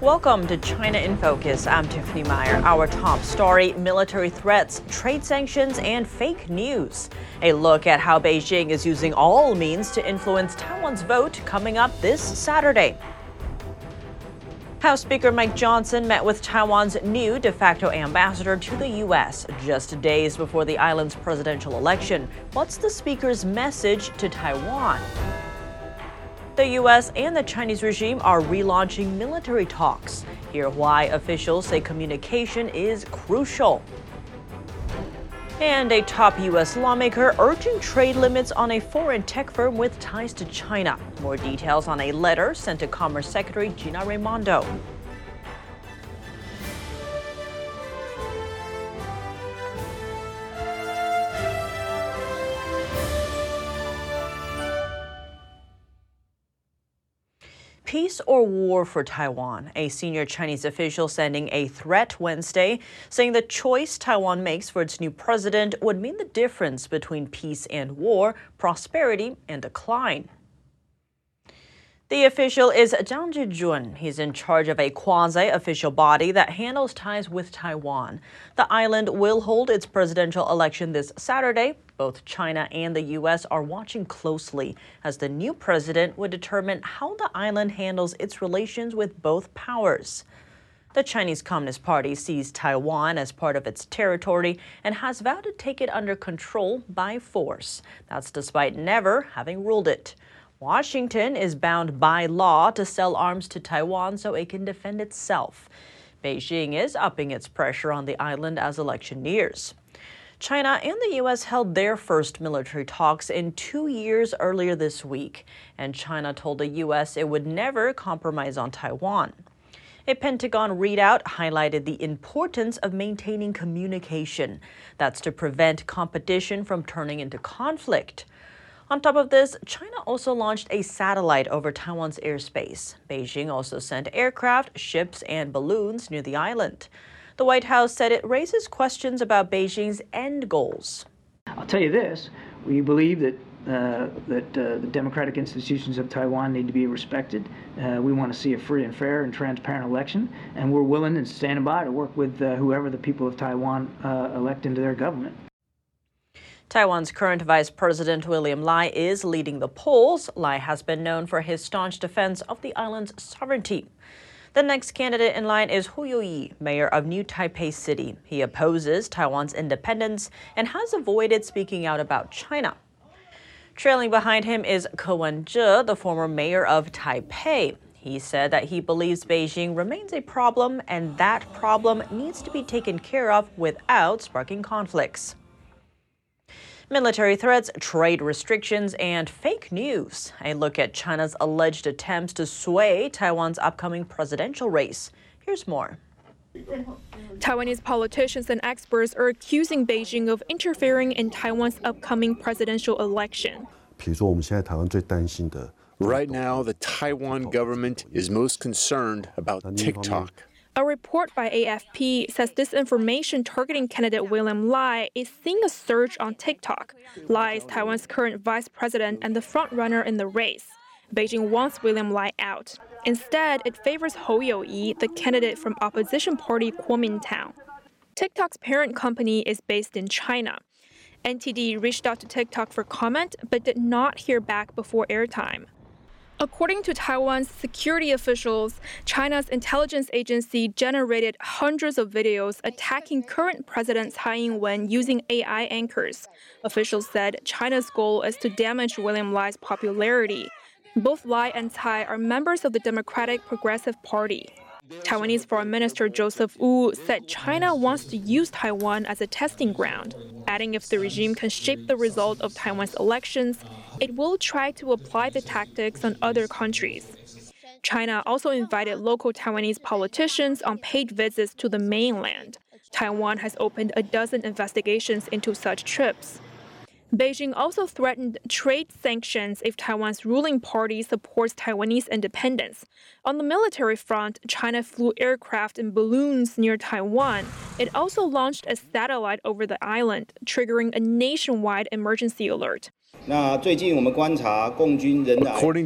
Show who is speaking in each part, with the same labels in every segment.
Speaker 1: Welcome to China in Focus. I'm Tiffany Meyer. Our top story military threats, trade sanctions, and fake news. A look at how Beijing is using all means to influence Taiwan's vote coming up this Saturday. House Speaker Mike Johnson met with Taiwan's new de facto ambassador to the U.S. just days before the island's presidential election. What's the speaker's message to Taiwan? The U.S. and the Chinese regime are relaunching military talks. Hear why officials say communication is crucial. And a top U.S. lawmaker urging trade limits on a foreign tech firm with ties to China. More details on a letter sent to Commerce Secretary Gina Raimondo. Peace or war for Taiwan? A senior Chinese official sending a threat Wednesday, saying the choice Taiwan makes for its new president would mean the difference between peace and war, prosperity and decline. The official is Zhang Zhijun. He's in charge of a quasi official body that handles ties with Taiwan. The island will hold its presidential election this Saturday. Both China and the U.S. are watching closely as the new president would determine how the island handles its relations with both powers. The Chinese Communist Party sees Taiwan as part of its territory and has vowed to take it under control by force. That's despite never having ruled it. Washington is bound by law to sell arms to Taiwan so it can defend itself. Beijing is upping its pressure on the island as election nears. China and the U.S. held their first military talks in two years earlier this week, and China told the U.S. it would never compromise on Taiwan. A Pentagon readout highlighted the importance of maintaining communication. That's to prevent competition from turning into conflict. On top of this, China also launched a satellite over Taiwan's airspace. Beijing also sent aircraft, ships, and balloons near the island. The White House said it raises questions about Beijing's end goals.
Speaker 2: I'll tell you this we believe that. Uh, that uh, the democratic institutions of Taiwan need to be respected. Uh, we want to see a free and fair and transparent election, and we're willing and standing by to work with uh, whoever the people of Taiwan uh, elect into their government.
Speaker 1: Taiwan's current Vice President William Lai is leading the polls. Lai has been known for his staunch defense of the island's sovereignty. The next candidate in line is Hou Youyi, mayor of New Taipei City. He opposes Taiwan's independence and has avoided speaking out about China. Trailing behind him is Ko Wen-je, the former mayor of Taipei. He said that he believes Beijing remains a problem and that problem needs to be taken care of without sparking conflicts military threats, trade restrictions, and fake news. A look at China's alleged attempts to sway Taiwan's upcoming presidential race. Here's more.
Speaker 3: Taiwanese politicians and experts are accusing Beijing of interfering in Taiwan's upcoming presidential election.
Speaker 4: Right now, the Taiwan government is most concerned about TikTok.
Speaker 3: A report by AFP says disinformation targeting candidate William Lai is seeing a surge on TikTok. Lai is Taiwan's current vice president and the frontrunner in the race. Beijing wants William Lai out. Instead, it favors Hou Youyi, the candidate from opposition party Kuomintang. TikTok's parent company is based in China. NTD reached out to TikTok for comment but did not hear back before airtime. According to Taiwan's security officials, China's intelligence agency generated hundreds of videos attacking current President Tsai Ing wen using AI anchors. Officials said China's goal is to damage William Lai's popularity. Both Lai and Tsai are members of the Democratic Progressive Party. Taiwanese Foreign Minister Joseph Wu said China wants to use Taiwan as a testing ground, adding if the regime can shape the result of Taiwan's elections, it will try to apply the tactics on other countries. China also invited local Taiwanese politicians on paid visits to the mainland. Taiwan has opened a dozen investigations into such trips. Beijing also threatened trade sanctions if Taiwan's ruling party supports Taiwanese independence. On the military front, China flew aircraft and balloons near Taiwan. It also launched a satellite over the island, triggering a nationwide emergency alert.
Speaker 4: According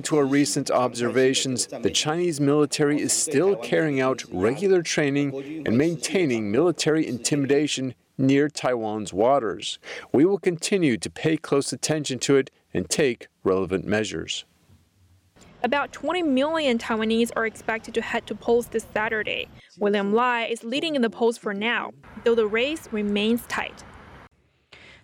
Speaker 4: to our recent observations, the Chinese military is still carrying out regular training and maintaining military intimidation near Taiwan's waters. We will continue to pay close attention to it and take relevant measures.
Speaker 3: About 20 million Taiwanese are expected to head to polls this Saturday. William Lai is leading in the polls for now, though the race remains tight.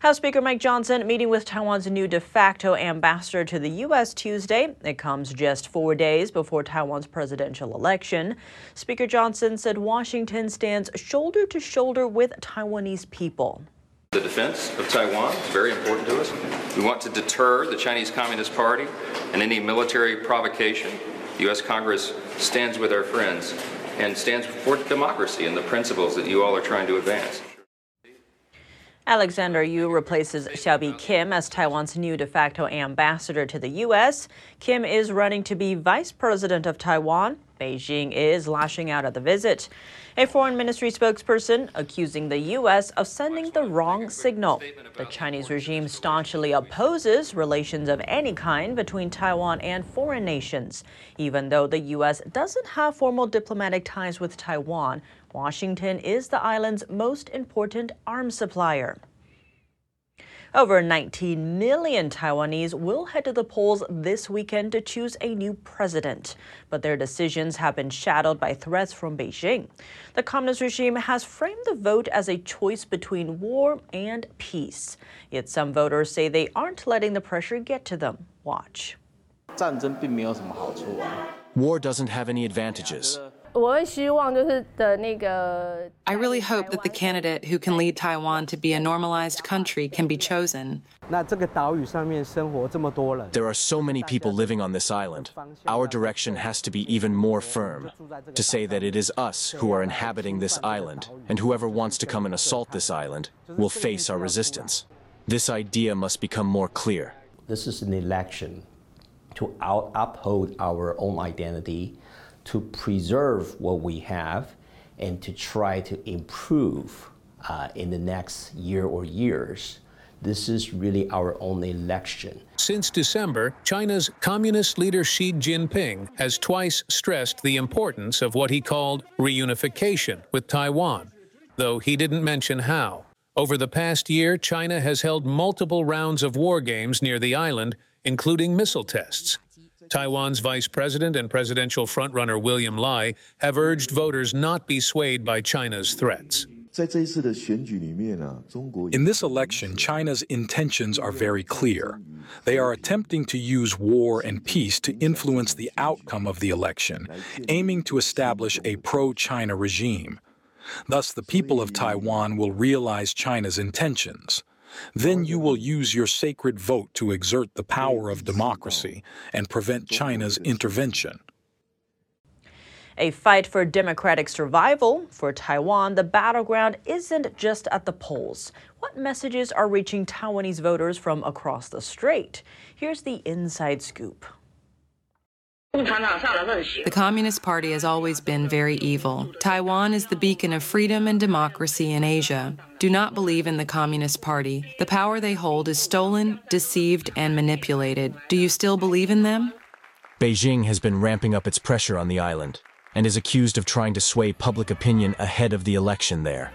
Speaker 1: House Speaker Mike Johnson meeting with Taiwan's new de facto ambassador to the U.S. Tuesday. It comes just four days before Taiwan's presidential election. Speaker Johnson said Washington stands shoulder to shoulder with Taiwanese people.
Speaker 5: The defense of Taiwan is very important to us. We want to deter the Chinese Communist Party and any military provocation. The U.S. Congress stands with our friends and stands for democracy and the principles that you all are trying to advance.
Speaker 1: Alexander Yu replaces Hsiao Bi-khim as Taiwan's new de facto ambassador to the U.S. Kim is running to be vice president of Taiwan. Beijing is lashing out at the visit. A foreign ministry spokesperson accusing the U.S. of sending the wrong signal. The Chinese regime staunchly opposes relations of any kind between Taiwan and foreign nations. Even though the U.S. doesn't have formal diplomatic ties with Taiwan, Washington is the island's most important arms supplier. Over 19 million Taiwanese will head to the polls this weekend to choose a new president. But their decisions have been shadowed by threats from Beijing. The communist regime has framed the vote as a choice between war and peace. Yet some voters say they aren't letting the pressure get to them. Watch.
Speaker 6: War doesn't have any advantages.
Speaker 7: I
Speaker 8: really hope that the candidate who can lead Taiwan to be a normalized country can be chosen.
Speaker 6: There are so many people living on this island. Our direction has to be even more firm. To say that it is us who are inhabiting this island, and whoever wants to come and assault this island will face our resistance. This idea must become more clear.
Speaker 9: This is an election to out- uphold our own identity to preserve what we have and to try to improve uh, in the next year or years. This is really our only election.
Speaker 10: Since December, China's communist leader Xi Jinping has twice stressed the importance of what he called reunification with Taiwan, though he didn't mention how. Over the past year, China has held multiple rounds of war games near the island, including missile tests. Taiwan's vice president and presidential frontrunner William Lai have urged voters not be swayed by China's threats.
Speaker 11: In this election, China's intentions are very clear. They are attempting to use war and peace to influence the outcome of the election, aiming to establish a pro China regime. Thus, the people of Taiwan will realize China's intentions. Then you will use your sacred vote to exert the power of democracy and prevent China's intervention.
Speaker 1: A fight for democratic survival. For Taiwan, the battleground isn't just at the polls. What messages are reaching Taiwanese voters from across the strait? Here's the inside scoop.
Speaker 8: The Communist Party has always been very evil. Taiwan is the beacon of freedom and democracy in Asia. Do not believe in the Communist Party. The power they hold is stolen, deceived, and manipulated. Do you still believe in them?
Speaker 6: Beijing has been ramping up its pressure on the island and is accused of trying to sway public opinion ahead of the election there.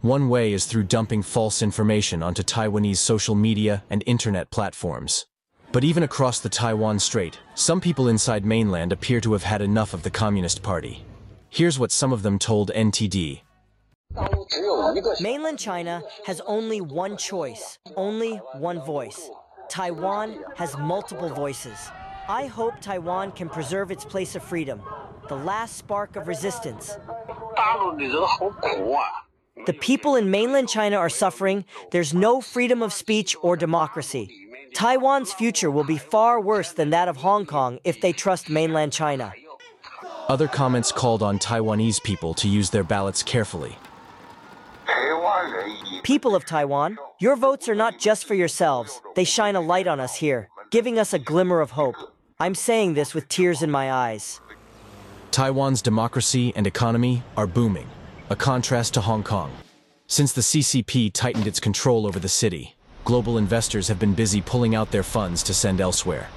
Speaker 6: One way is through dumping false information onto Taiwanese social media and internet platforms. But even across the Taiwan Strait, some people inside mainland appear to have had enough of the Communist Party. Here's what some of them told NTD.
Speaker 12: Mainland China has only one choice, only one voice. Taiwan has multiple voices. I hope Taiwan can preserve its place of freedom, the last spark of resistance. The people in mainland China are suffering. There's no freedom of speech or democracy. Taiwan's future will be far worse than that of Hong Kong if they trust mainland China.
Speaker 6: Other comments called on Taiwanese people to use their ballots carefully.
Speaker 12: People of Taiwan, your votes are not just for yourselves. They shine a light on us here, giving us a glimmer of hope. I'm saying this with tears in my eyes.
Speaker 6: Taiwan's democracy and economy are booming, a contrast to Hong Kong. Since the CCP tightened its control over the city, global investors have been busy pulling out their funds to send elsewhere.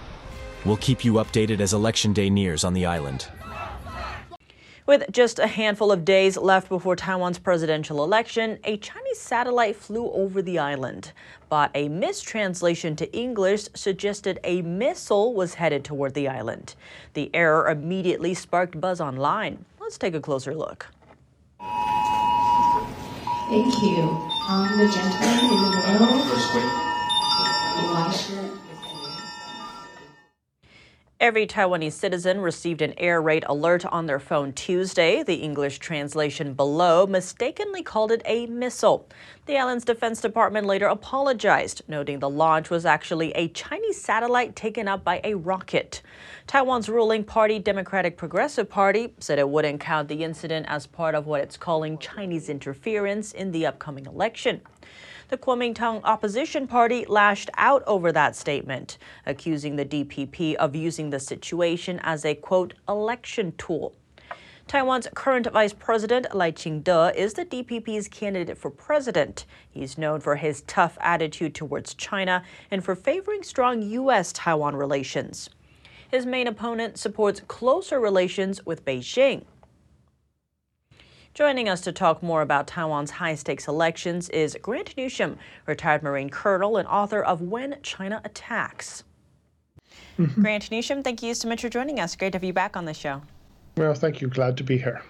Speaker 6: We'll keep you updated as election day nears on the island.
Speaker 1: With just a handful of days left before Taiwan's presidential election, a Chinese satellite flew over the island. But a mistranslation to English suggested a missile was headed toward the island. The error immediately sparked buzz online. Let's take a closer look.
Speaker 7: Thank you. Um, the gentleman in the middle, Elisha.
Speaker 1: Every Taiwanese citizen received an air raid alert on their phone Tuesday. The English translation below mistakenly called it a missile. The island's Defense Department later apologized, noting the launch was actually a Chinese satellite taken up by a rocket. Taiwan's ruling party, Democratic Progressive Party, said it wouldn't count the incident as part of what it's calling Chinese interference in the upcoming election. The Kuomintang opposition party lashed out over that statement, accusing the DPP of using the situation as a quote election tool. Taiwan's current vice president, Lai Ching-te, is the DPP's candidate for president. He's known for his tough attitude towards China and for favoring strong U.S. Taiwan relations. His main opponent supports closer relations with Beijing. Joining us to talk more about Taiwan's high stakes elections is Grant Newsham, retired Marine colonel and author of When China Attacks. Mm-hmm. Grant Newsham, thank you so much for joining us. Great to have you back on the show.
Speaker 13: Well, thank you. Glad to be here.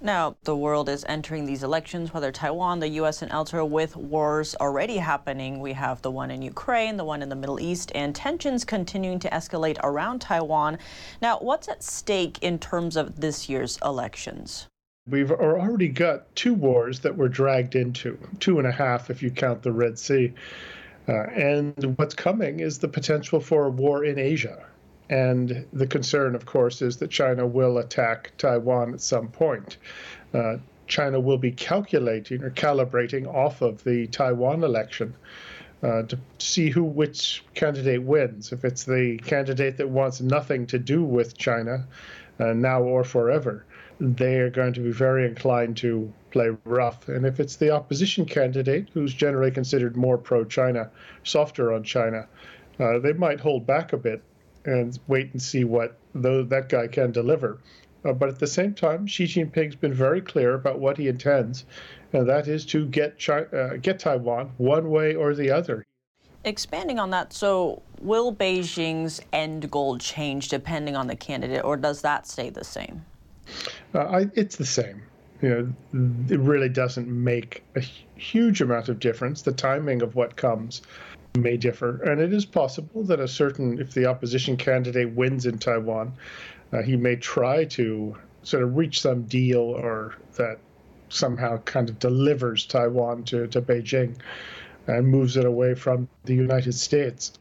Speaker 1: Now, the world is entering these elections, whether Taiwan, the U.S., and elsewhere, with wars already happening. We have the one in Ukraine, the one in the Middle East, and tensions continuing to escalate around Taiwan. Now, what's at stake in terms of this year's elections?
Speaker 13: We've already got two wars that we're dragged into, two and a half if you count the Red Sea. Uh, and what's coming is the potential for a war in Asia. And the concern, of course, is that China will attack Taiwan at some point. Uh, China will be calculating or calibrating off of the Taiwan election uh, to see who which candidate wins. If it's the candidate that wants nothing to do with China, uh, now or forever, they are going to be very inclined to play rough. And if it's the opposition candidate, who's generally considered more pro China, softer on China, uh, they might hold back a bit and wait and see what that guy can deliver. Uh, but at the same time, Xi Jinping's been very clear about what he intends, and that is to get China, uh, get Taiwan one way or the other.
Speaker 1: Expanding on that, so will Beijing's end goal change depending on the candidate, or does that stay the same?
Speaker 13: Uh, I, it's the same. You know, it really doesn't make a huge amount of difference. The timing of what comes may differ, and it is possible that a certain, if the opposition candidate wins in Taiwan, uh, he may try to sort of reach some deal or that somehow kind of delivers Taiwan to, to Beijing and moves it away from the United States.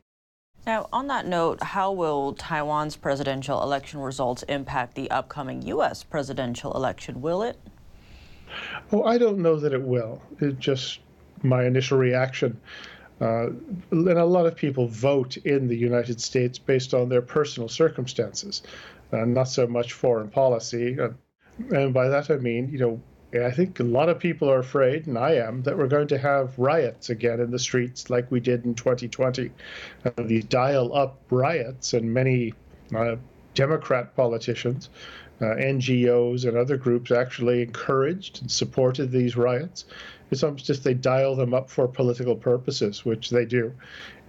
Speaker 1: Now, on that note, how will Taiwan's presidential election results impact the upcoming U.S. presidential election? Will it?
Speaker 13: Oh, I don't know that it will. It's just my initial reaction. Uh, and a lot of people vote in the United States based on their personal circumstances, uh, not so much foreign policy. Uh, and by that I mean, you know, I think a lot of people are afraid, and I am, that we're going to have riots again in the streets like we did in 2020. Uh, these dial up riots, and many uh, Democrat politicians, uh, NGOs, and other groups actually encouraged and supported these riots. It's almost just they dial them up for political purposes, which they do.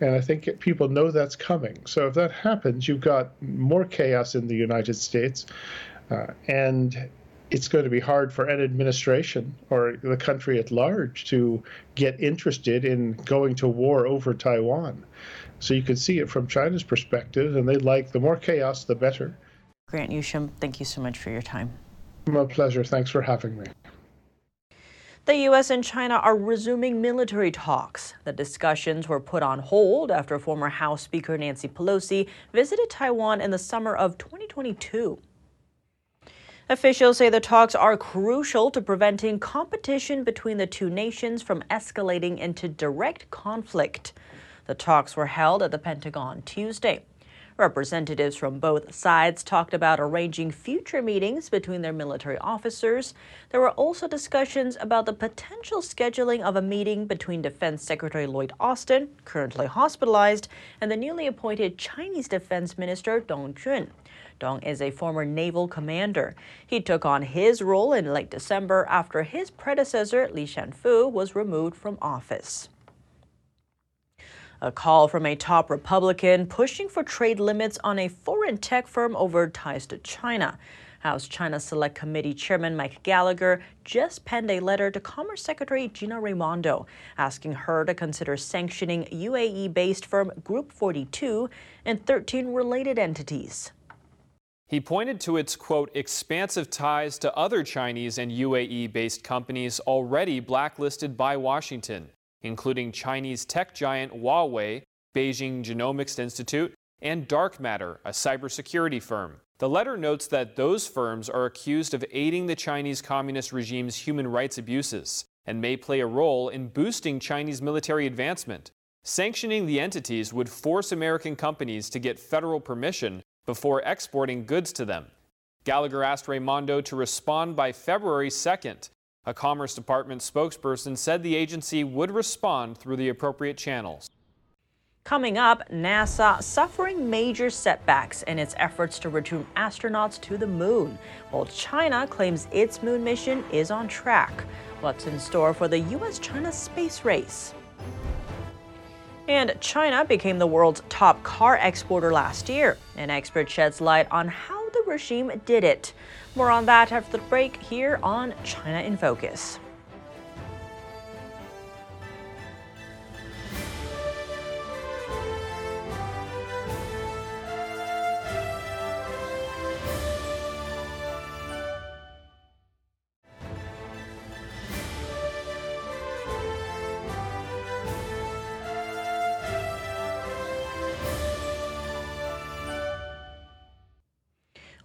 Speaker 13: And I think people know that's coming. So if that happens, you've got more chaos in the United States. Uh, and it's going to be hard for an administration or the country at large to get interested in going to war over Taiwan. So you can see it from China's perspective, and they like the more chaos, the better.
Speaker 1: Grant Newsham, thank you so much for your time.
Speaker 13: My pleasure. Thanks for having me.
Speaker 1: The U.S. and China are resuming military talks. The discussions were put on hold after former House Speaker Nancy Pelosi visited Taiwan in the summer of 2022. Officials say the talks are crucial to preventing competition between the two nations from escalating into direct conflict. The talks were held at the Pentagon Tuesday. Representatives from both sides talked about arranging future meetings between their military officers. There were also discussions about the potential scheduling of a meeting between Defense Secretary Lloyd Austin, currently hospitalized, and the newly appointed Chinese Defense Minister Dong Jun. Dong is a former naval commander. He took on his role in late December after his predecessor, Li Shangfu, was removed from office. A call from a top Republican pushing for trade limits on a foreign tech firm over ties to China. House China Select Committee Chairman Mike Gallagher just penned a letter to Commerce Secretary Gina Raimondo asking her to consider sanctioning UAE based firm Group 42 and 13 related entities.
Speaker 14: He pointed to its, quote, expansive ties to other Chinese and UAE based companies already blacklisted by Washington including Chinese tech giant Huawei, Beijing Genomics Institute, and Dark Matter, a cybersecurity firm. The letter notes that those firms are accused of aiding the Chinese Communist regime's human rights abuses and may play a role in boosting Chinese military advancement. Sanctioning the entities would force American companies to get federal permission before exporting goods to them. Gallagher asked Raimondo to respond by February 2nd a Commerce Department spokesperson said the agency would respond through the appropriate channels.
Speaker 1: Coming up, NASA suffering major setbacks in its efforts to return astronauts to the moon, while China claims its moon mission is on track. What's in store for the U.S. China space race? And China became the world's top car exporter last year. An expert sheds light on how the regime did it. More on that after the break here on China in Focus.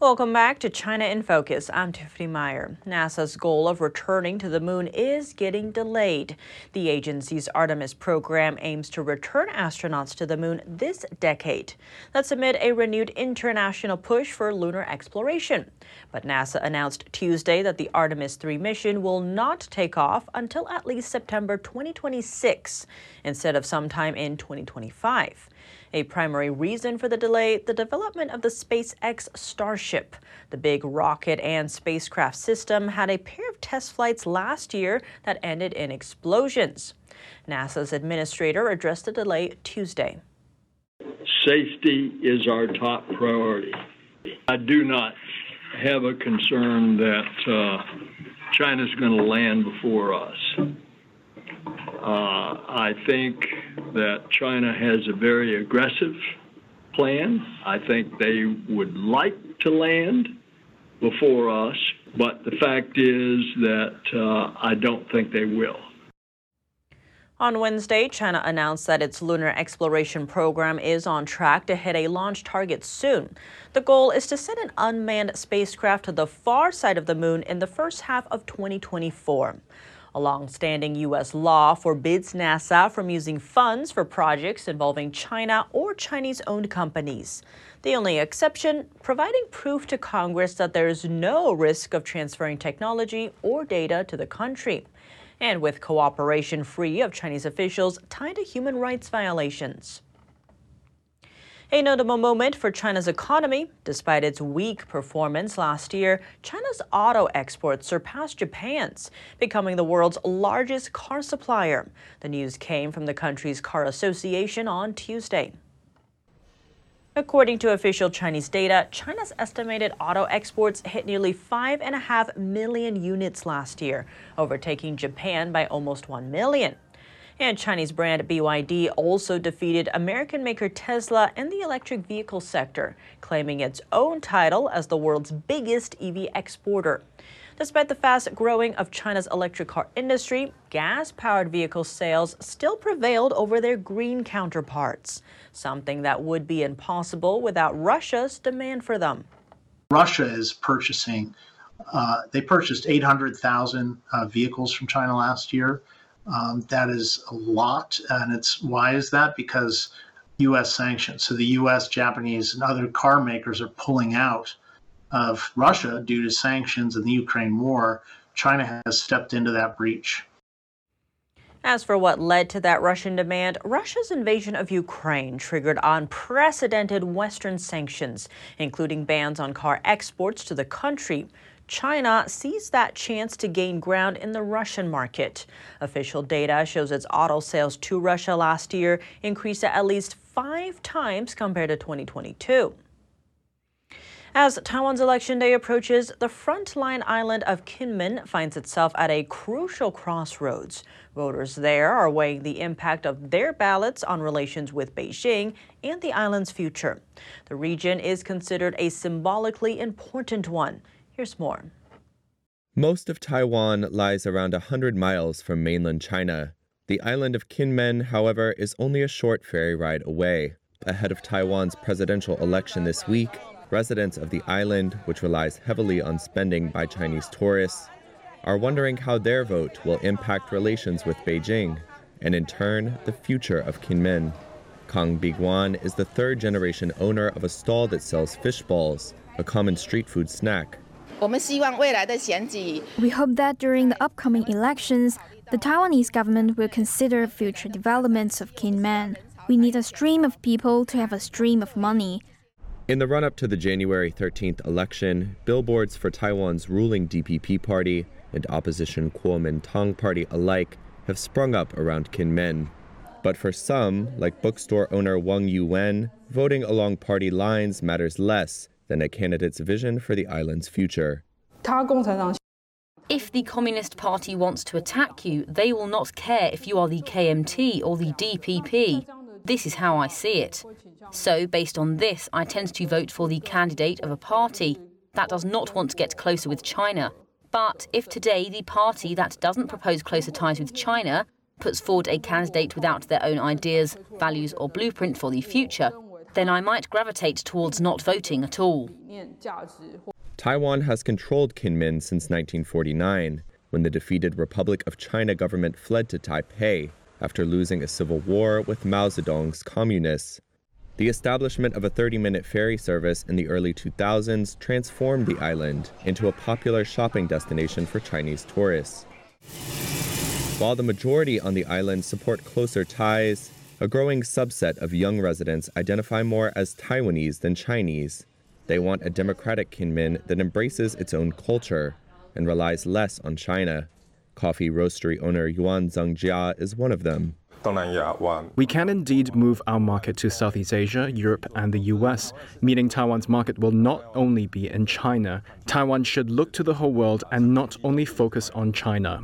Speaker 1: Welcome back to China in Focus. I'm Tiffany Meyer. NASA's goal of returning to the moon is getting delayed. The agency's Artemis program aims to return astronauts to the moon this decade. That's amid a renewed international push for lunar exploration. But NASA announced Tuesday that the Artemis 3 mission will not take off until at least September 2026 instead of sometime in 2025. A primary reason for the delay, the development of the SpaceX Starship. The big rocket and spacecraft system had a pair of test flights last year that ended in explosions. NASA's administrator addressed the delay Tuesday.
Speaker 15: Safety is our top priority. I do not have a concern that uh, China's going to land before us. Uh, I think that China has a very aggressive plan. I think they would like to land before us, but the fact is that uh, I don't think they will.
Speaker 1: On Wednesday, China announced that its lunar exploration program is on track to hit a launch target soon. The goal is to send an unmanned spacecraft to the far side of the moon in the first half of 2024. A long-standing U.S. law forbids NASA from using funds for projects involving China or Chinese-owned companies. The only exception, providing proof to Congress that there is no risk of transferring technology or data to the country, and with cooperation free of Chinese officials tied to human rights violations. A notable moment for China's economy. Despite its weak performance last year, China's auto exports surpassed Japan's, becoming the world's largest car supplier. The news came from the country's car association on Tuesday. According to official Chinese data, China's estimated auto exports hit nearly 5.5 million units last year, overtaking Japan by almost 1 million. And Chinese brand BYD also defeated American maker Tesla in the electric vehicle sector, claiming its own title as the world's biggest EV exporter. Despite the fast growing of China's electric car industry, gas powered vehicle sales still prevailed over their green counterparts, something that would be impossible without Russia's demand for them.
Speaker 16: Russia is purchasing Uh, they purchased 800,000 uh, vehicles from China last year. Um, that is a lot, and it's why is that? Because U.S. sanctions. So the U.S., Japanese, and other car makers are pulling out of Russia due to sanctions and the Ukraine war. China has stepped into that breach.
Speaker 1: As for what led to that Russian demand, Russia's invasion of Ukraine triggered unprecedented Western sanctions, including bans on car exports to the country. China seized that chance to gain ground in the Russian market. Official data shows its auto sales to Russia last year increased at least five times compared to 2022. As Taiwan's election day approaches, the frontline island of Kinmen finds itself at a crucial crossroads. Voters there are weighing the impact of their ballots on relations with Beijing and the island's future. The region is considered a symbolically important one. Here's more.
Speaker 17: Most of Taiwan lies around 100 miles from mainland China. The island of Kinmen, however, is only a short ferry ride away. Ahead of Taiwan's presidential election this week, residents of the island, which relies heavily on spending by Chinese tourists, are wondering how their vote will impact relations with Beijing and, in turn, the future of Kinmen. Kang Biguan is the third generation owner of a stall that sells fish balls, a common street food snack.
Speaker 18: We hope that during the upcoming elections, the Taiwanese government will consider future developments of Kinmen. We need a stream of people to have a stream of money.
Speaker 17: In the run up to the January 13th election, billboards for Taiwan's ruling DPP party and opposition Kuomintang party alike have sprung up around Kinmen. But for some, like bookstore owner Wang Yuwen, voting along party lines matters less than a candidate's vision for the island's future.
Speaker 19: If the Communist Party wants to attack you, they will not care if you are the KMT or the DPP. This is how I see it. So, based on this, I tend to vote for the candidate of a party that does not want to get closer with China. But if today the party that doesn't propose closer ties with China puts forward a candidate without their own ideas, values, or blueprint for the future, then I might gravitate towards not voting at all.
Speaker 17: Taiwan has controlled Kinmen since 1949, when the defeated Republic of China government fled to Taipei after losing a civil war with Mao Zedong's communists. The establishment of a 30 minute ferry service in the early 2000s transformed the island into a popular shopping destination for Chinese tourists. While the majority on the island support closer ties, a growing subset of young residents identify more as Taiwanese than Chinese. They want a democratic Kinmen that embraces its own culture and relies less on China. Coffee roastery owner Yuan Zhengjia is one of them.
Speaker 20: We can indeed move our market to Southeast Asia, Europe, and the US, meaning Taiwan's market will not only be in China. Taiwan should look to the whole world and not only focus on China.